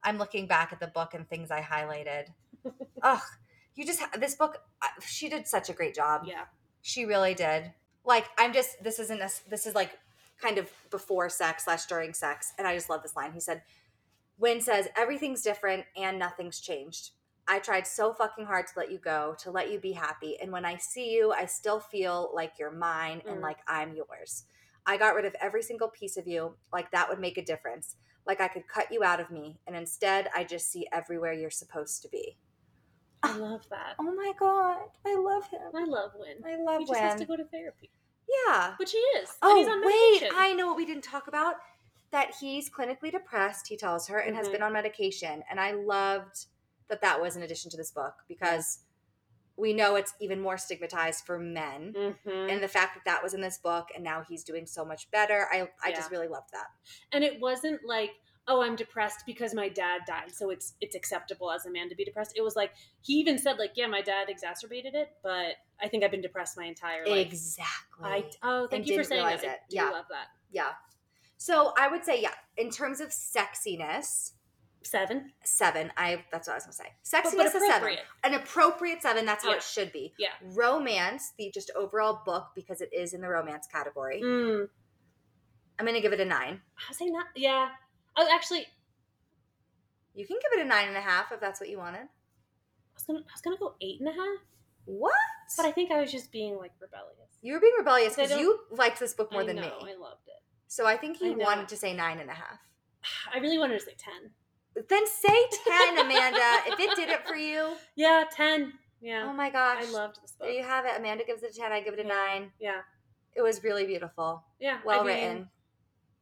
I'm looking back at the book and things I highlighted. *laughs* Ugh, you just this book. She did such a great job. Yeah. She really did. Like I'm just this isn't a, this is like kind of before sex slash during sex, and I just love this line. He said, "Wyn says everything's different and nothing's changed. I tried so fucking hard to let you go, to let you be happy, and when I see you, I still feel like you're mine and Mm. like I'm yours. I got rid of every single piece of you, like that would make a difference. Like I could cut you out of me, and instead, I just see everywhere you're supposed to be." I *sighs* love that. Oh my god, I love him. I love Wyn. I love He just has to go to therapy, Yeah. which he is. and Oh he's on wait. I know what we didn't talk about. That he's clinically depressed. He tells her and has Mhm. been on medication, and I loved that that was in addition to this book because we know it's even more stigmatized for men. Mhm. And the fact that that was in this book, and now he's doing so much better, I I Yeah. just really loved that. and it wasn't like oh i'm depressed because my dad died so it's it's acceptable as a man to be depressed it was like he even said like yeah my dad exacerbated it but i think i've been depressed my entire life Exactly. i oh thank And you for saying that it. i Yeah. love that yeah. So I would say yeah. In terms of sexiness, seven seven. I that's what I was gonna say. Sexiness but is seven. An appropriate seven. That's how Yeah. it should be. yeah romance, the just overall book, because it is in the romance category, mm, I'm going to give it a nine. i was saying that yeah oh actually You can give it a nine and a half if that's what you wanted. I was gonna I was gonna go eight and a half, What? but I think I was just being like rebellious. You were being rebellious because you liked this book more I than know, me. I loved it. So I think I he wanted to say nine and a half. *sighs* I really wanted to say ten. Then say *laughs* 10, Amanda. if it did it for you. Yeah, ten. Yeah, Oh my gosh. I loved this book. There you have it. Amanda gives it a 10. I give it a Yeah. 9. Yeah, It was really beautiful. yeah. Well I mean, written.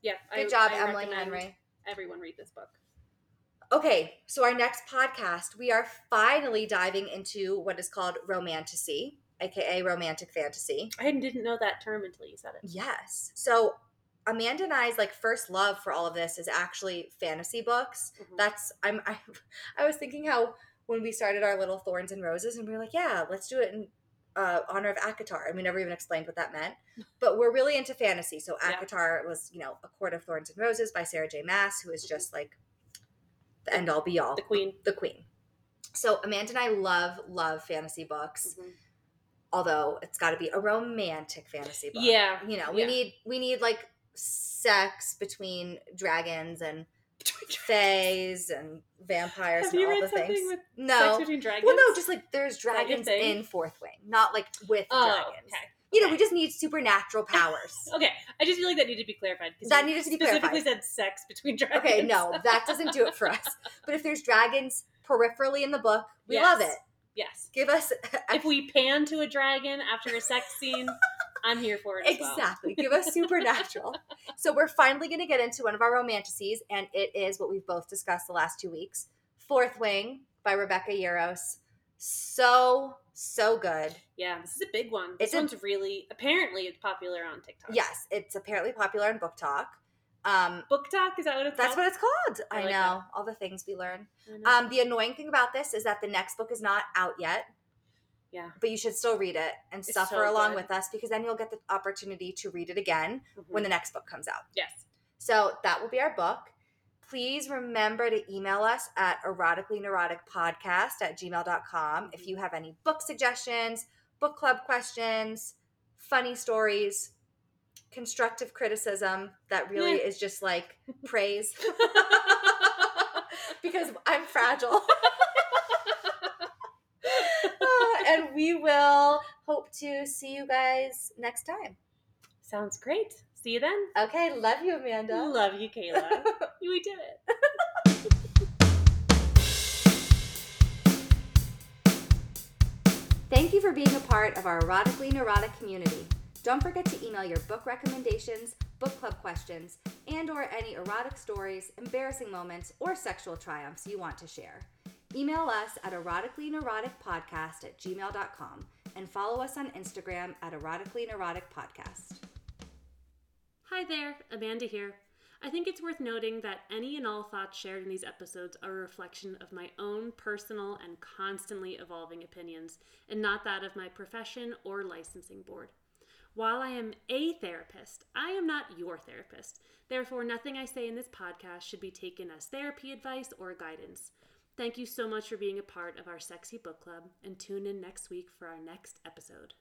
Yeah, Good I- job, I Emily Henry. Everyone read this book. Okay, so our next podcast, we are finally diving into what is called romantasy, aka romantic fantasy. I didn't know that term until you said it. Yes. So Amanda and I's like first love for all of this is actually fantasy books. Mhm. That's I'm *laughs* I, I was thinking how when we started our little thorns and roses and we were like, yeah, let's do it in uh, honor of ACOTAR, and we never even explained what that meant. *laughs* But we're really into fantasy, so Yeah. ACOTAR was you know a court of thorns and roses by Sarah J. Maas, who is Mhm. just like the end all be all, The queen. the queen. So Amanda and I love love fantasy books Mhm. although it's got to be a romantic fantasy book. Yeah. You know, we Yeah. need we need like sex between dragons and fays and vampires Have and you all read the things. with no. Sex between dragons? well, no, just like there's dragons thing? in Fourth Wing, not like with oh, dragons. okay. You know, we just need supernatural *laughs* powers. Okay, I just feel like that needed to be clarified. That needed to be specifically clarified. said sex between dragons. Okay, no, *laughs* that doesn't do it for us. But if there's dragons peripherally in the book, we Yes. love it. Yes. Give us If we *laughs* pan to a dragon after a sex scene, I'm here for it as well. Exactly. Give us supernatural. *laughs* so we're finally going to get into one of our romantasies, and it is what we've both discussed the last two weeks. Fourth Wing by Rebecca Yarros. So so good. Yeah, this is a big one. This It's a- one's really apparently it's popular on TikTok. Yes, it's apparently popular in BookTok. Um, BookTok is that what it's called? that's called? what it's called. I I, like know all the things we learn. Um, the annoying thing about this is that the next book is not out yet. Yeah. But you should still read it and It's suffer so along good. with us because then you'll get the opportunity to read it again Mhm. when the next book comes out. yes. So that will be our book. Please remember to email us at erotically neurotic podcast at gmail.com if you have any book suggestions, book club questions, funny stories, constructive criticism that really Yeah. is just like *laughs* praise *laughs* *laughs* because I'm fragile. And we will hope to see you guys next time. Sounds great. See you then. Okay, love you, Amanda. Love you, Kayla. *laughs* we did it. *laughs* Thank you for being a part of our erotically neurotic community. Don't forget to email your book recommendations, book club questions, and or any erotic stories, embarrassing moments, or sexual triumphs you want to share. Email us at eroticallyneuroticpodcast at gmail.com and follow us on Instagram at eroticallyneuroticpodcast. Hi there, Amanda here. I think it's worth noting that any and all thoughts shared in these episodes are a reflection of my own personal and constantly evolving opinions, and not that of my profession or licensing board. While I am a therapist, I am not your therapist. Therefore, nothing I say in this podcast should be taken as therapy advice or guidance. Thank you so much for being a part of our sexy book club, and tune in next week for our next episode.